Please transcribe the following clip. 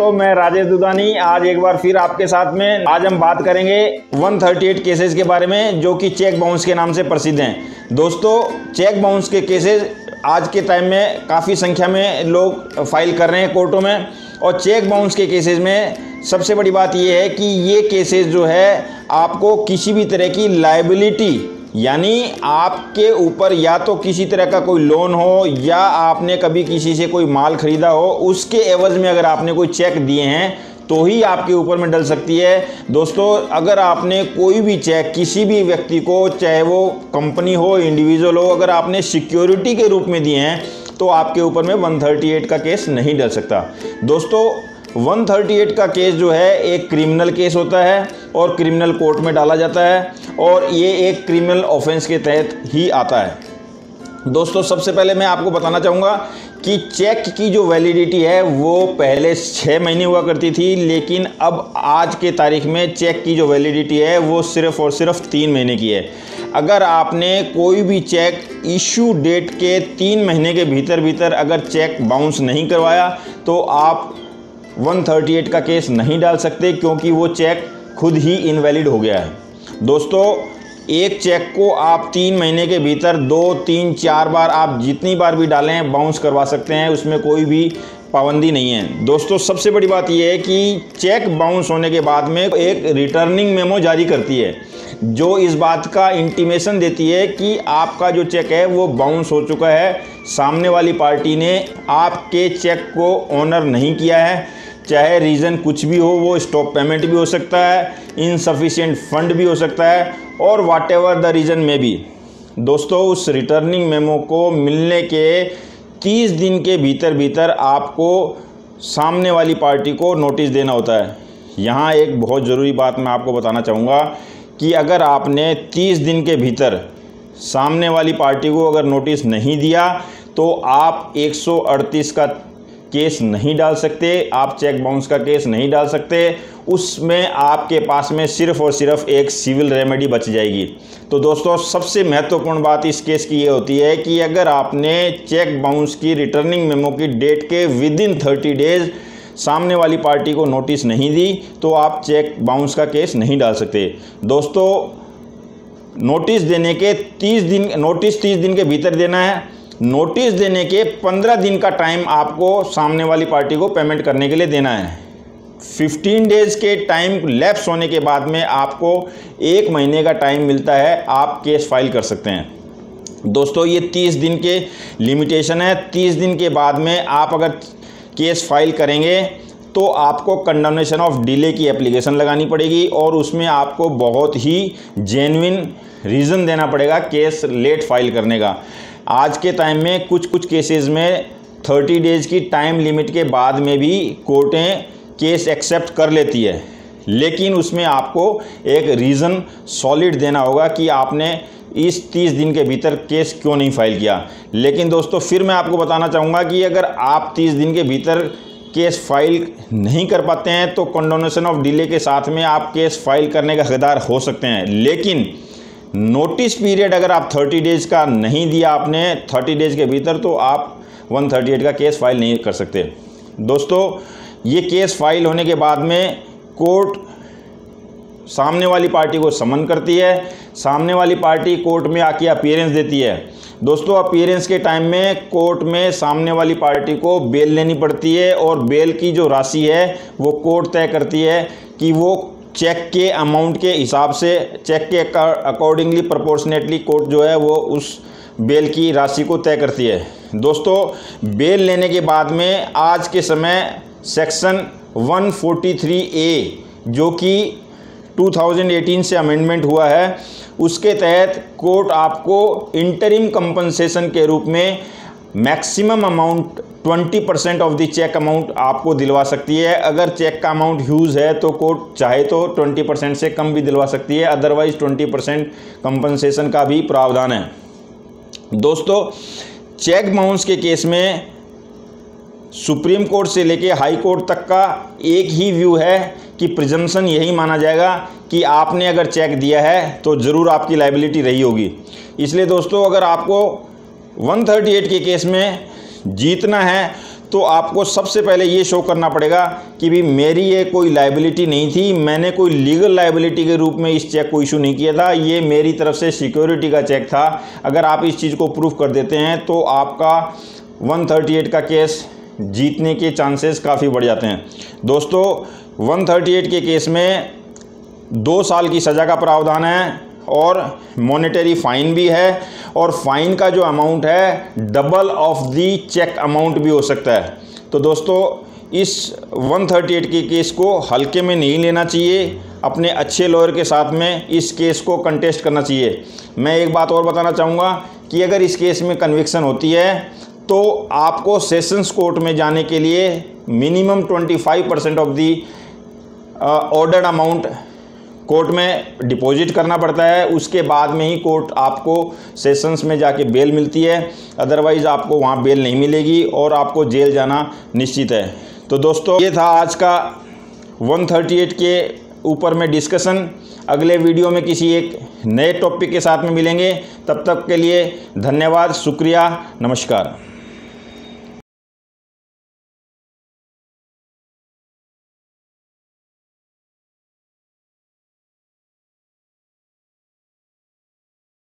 दोस्तों, मैं राजेश दुदानी। आज एक बार फिर आपके साथ में आज हम बात करेंगे 138 केसेस के बारे में, जो कि चेक बाउंस के नाम से प्रसिद्ध हैं। दोस्तों चेक बाउंस के केसेस आज के टाइम में काफ़ी संख्या में लोग फ़ाइल कर रहे हैं कोर्टों में। और चेक बाउंस के केसेस में सबसे बड़ी बात यह है कि ये केसेस जो है, आपको किसी भी तरह की लाइबिलिटी यानी आपके ऊपर या तो किसी तरह का कोई लोन हो या आपने कभी किसी से कोई माल खरीदा हो, उसके एवज में अगर आपने कोई चेक दिए हैं तो ही आपके ऊपर में डल सकती है। दोस्तों, अगर आपने कोई भी चेक किसी भी व्यक्ति को, चाहे वो कंपनी हो इंडिविजुअल हो, अगर आपने सिक्योरिटी के रूप में दिए हैं तो आपके ऊपर में 138 का केस नहीं डल सकता। दोस्तों 138 का केस जो है, एक क्रिमिनल केस होता है और क्रिमिनल कोर्ट में डाला जाता है और ये एक क्रिमिनल ऑफेंस के तहत ही आता है। दोस्तों, सबसे पहले मैं आपको बताना चाहूँगा कि चेक की जो वैलिडिटी है, वो पहले छः महीने हुआ करती थी, लेकिन अब आज के तारीख में चेक की जो वैलिडिटी है, वो सिर्फ़ और सिर्फ़ तीन महीने की है। अगर आपने कोई भी चेक इशू डेट के तीन महीने के भीतर भीतर अगर चेक बाउंस नहीं करवाया तो आप 138 का केस नहीं डाल सकते क्योंकि वो चेक खुद ही इनवैलिड हो गया है। दोस्तों एक चेक को आप तीन महीने के भीतर दो, तीन, चार बार आप जितनी बार भी डालें बाउंस करवा सकते हैं, उसमें कोई भी पाबंदी नहीं है। दोस्तों, सबसे बड़ी बात यह है कि चेक बाउंस होने के बाद में एक रिटर्निंग मेमो जारी करती है, जो इस बात का इंटीमेशन देती है कि आपका जो चेक है, वो बाउंस हो चुका है। सामने वाली पार्टी ने आपके चेक को ऑनर नहीं किया है। चाहे रीज़न कुछ भी हो, वो स्टॉप पेमेंट भी हो सकता है इनसफिशियंट फंड भी हो सकता है और वाट एवर द रीज़न में भी दोस्तों, उस रिटर्निंग मेमो को मिलने के 30 दिन के भीतर भीतर आपको सामने वाली पार्टी को नोटिस देना होता है। यहाँ एक बहुत ज़रूरी बात मैं आपको बताना चाहूँगा कि अगर आपने 30 दिन के भीतर सामने वाली पार्टी को अगर नोटिस नहीं दिया तो आप 138 का केस नहीं डाल सकते, आप चेक बाउंस का केस नहीं डाल सकते, उसमें आपके पास में सिर्फ़ और सिर्फ़ एक सिविल रेमेडी बच जाएगी। तो दोस्तों, सबसे महत्वपूर्ण बात इस केस की ये होती है कि अगर आपने चेक बाउंस की रिटर्निंग मेमो की डेट के विद इन थर्टी डेज़ सामने वाली पार्टी को नोटिस नहीं दी तो आप चेक बाउंस का केस नहीं डाल सकते। दोस्तों, नोटिस देने के 30 दिन, नोटिस 30 दिन के भीतर देना है नोटिस देने के पंद्रह दिन का टाइम आपको सामने वाली पार्टी को पेमेंट करने के लिए देना है। फिफ्टीन डेज़ के टाइम लैप्स होने के बाद में आपको एक महीने का टाइम मिलता है, आप केस फ़ाइल कर सकते हैं। दोस्तों, ये तीस दिन के लिमिटेशन है। तीस दिन के बाद में आप अगर केस फ़ाइल करेंगे तो आपको कंडोनेशन ऑफ़ डिले की एप्लीकेशन लगानी पड़ेगी और उसमें आपको बहुत ही जेनविन रीज़न देना पड़ेगा केस लेट फ़ाइल करने का। आज के टाइम में कुछ कुछ केसेस में थर्टी डेज़ की टाइम लिमिट के बाद में भी कोर्टें केस एक्सेप्ट कर लेती है। लेकिन उसमें आपको एक रीज़न सॉलिड देना होगा कि आपने इस तीस दिन के भीतर केस क्यों नहीं फ़ाइल किया। लेकिन दोस्तों, फिर मैं आपको बताना चाहूँगा कि अगर आप तीस दिन के भीतर केस फ़ाइल नहीं कर पाते हैं तो कंडोनेशन ऑफ़ डिले के साथ में आप केस फ़ाइल करने का हकदार हो सकते हैं। लेकिन नोटिस पीरियड अगर आप 30 डेज़ का नहीं दिया आपने 30 डेज़ के भीतर तो आप 138 का केस फ़ाइल नहीं कर सकते। दोस्तों, ये केस फ़ाइल होने के बाद में कोर्ट सामने वाली पार्टी को समन करती है, सामने वाली पार्टी कोर्ट में आके अपीयरेंस देती है। दोस्तों अपीयरेंस के टाइम में कोर्ट में सामने वाली पार्टी को बेल लेनी पड़ती है और बेल की जो राशि है, वो कोर्ट तय करती है कि वो चेक के अमाउंट के हिसाब से चेक के अकॉर्डिंगली प्रोपोर्शनेटली कोर्ट जो है वो उस बेल की राशि को तय करती है। दोस्तों बेल लेने के बाद में आज के समय सेक्शन 143 ए जो कि 2018 से अमेंडमेंट हुआ है, उसके तहत कोर्ट आपको इंटरिम कंपनसेशन के रूप में maximum amount twenty percent of the cheque amount आपको दिलवा सकती है। अगर चेक का अमाउंट ह्यूज है तो कोर्ट चाहे तो ट्वेंटी परसेंट से कम भी दिलवा सकती है। अदरवाइज़ ट्वेंटी परसेंट कंपनसेशन का भी प्रावधान है। दोस्तों, चेक बाउंस के केस में सुप्रीम कोर्ट से लेके हाई कोर्ट तक का एक ही व्यू है कि प्रिजम्पन यही माना जाएगा कि आपने अगर चेक दिया है तो ज़रूर आपकी लाइबिलिटी रही होगी। इसलिए दोस्तों, अगर आपको 138 के केस में जीतना है तो आपको सबसे पहले ये शो करना पड़ेगा कि भी मेरी ये कोई लाइबिलिटी नहीं थी, मैंने कोई लीगल लाइबिलिटी के रूप में इस चेक को इशू नहीं किया था, ये मेरी तरफ़ से सिक्योरिटी का चेक था। अगर आप इस चीज़ को प्रूफ कर देते हैं तो आपका 138 का केस जीतने के चांसेस काफ़ी बढ़ जाते हैं। दोस्तों 138 के केस में दो साल की सज़ा का प्रावधान है और मॉनेटरी फ़ाइन भी है और फ़ाइन का जो अमाउंट है double of the cheque amount भी हो सकता है। तो दोस्तों, इस 138 के केस को हल्के में नहीं लेना चाहिए। अपने अच्छे लॉयर के साथ में इस केस को कंटेस्ट करना चाहिए। मैं एक बात और बताना चाहूँगा कि अगर इस केस में कन्विक्सन होती है तो आपको सेशंस कोर्ट में जाने के लिए minimum 25 percent of the ordered amount court में डिपॉजिट करना पड़ता है। उसके बाद में ही कोर्ट आपको सेशंस में जाके बेल मिलती है। अदरवाइज़ आपको वहाँ बेल नहीं मिलेगी और आपको जेल जाना निश्चित है। तो दोस्तों, ये था आज का 138 के ऊपर में डिस्कशन। अगले वीडियो में किसी एक नए टॉपिक के साथ में मिलेंगे। तब तक के लिए धन्यवाद, शुक्रिया, नमस्कार।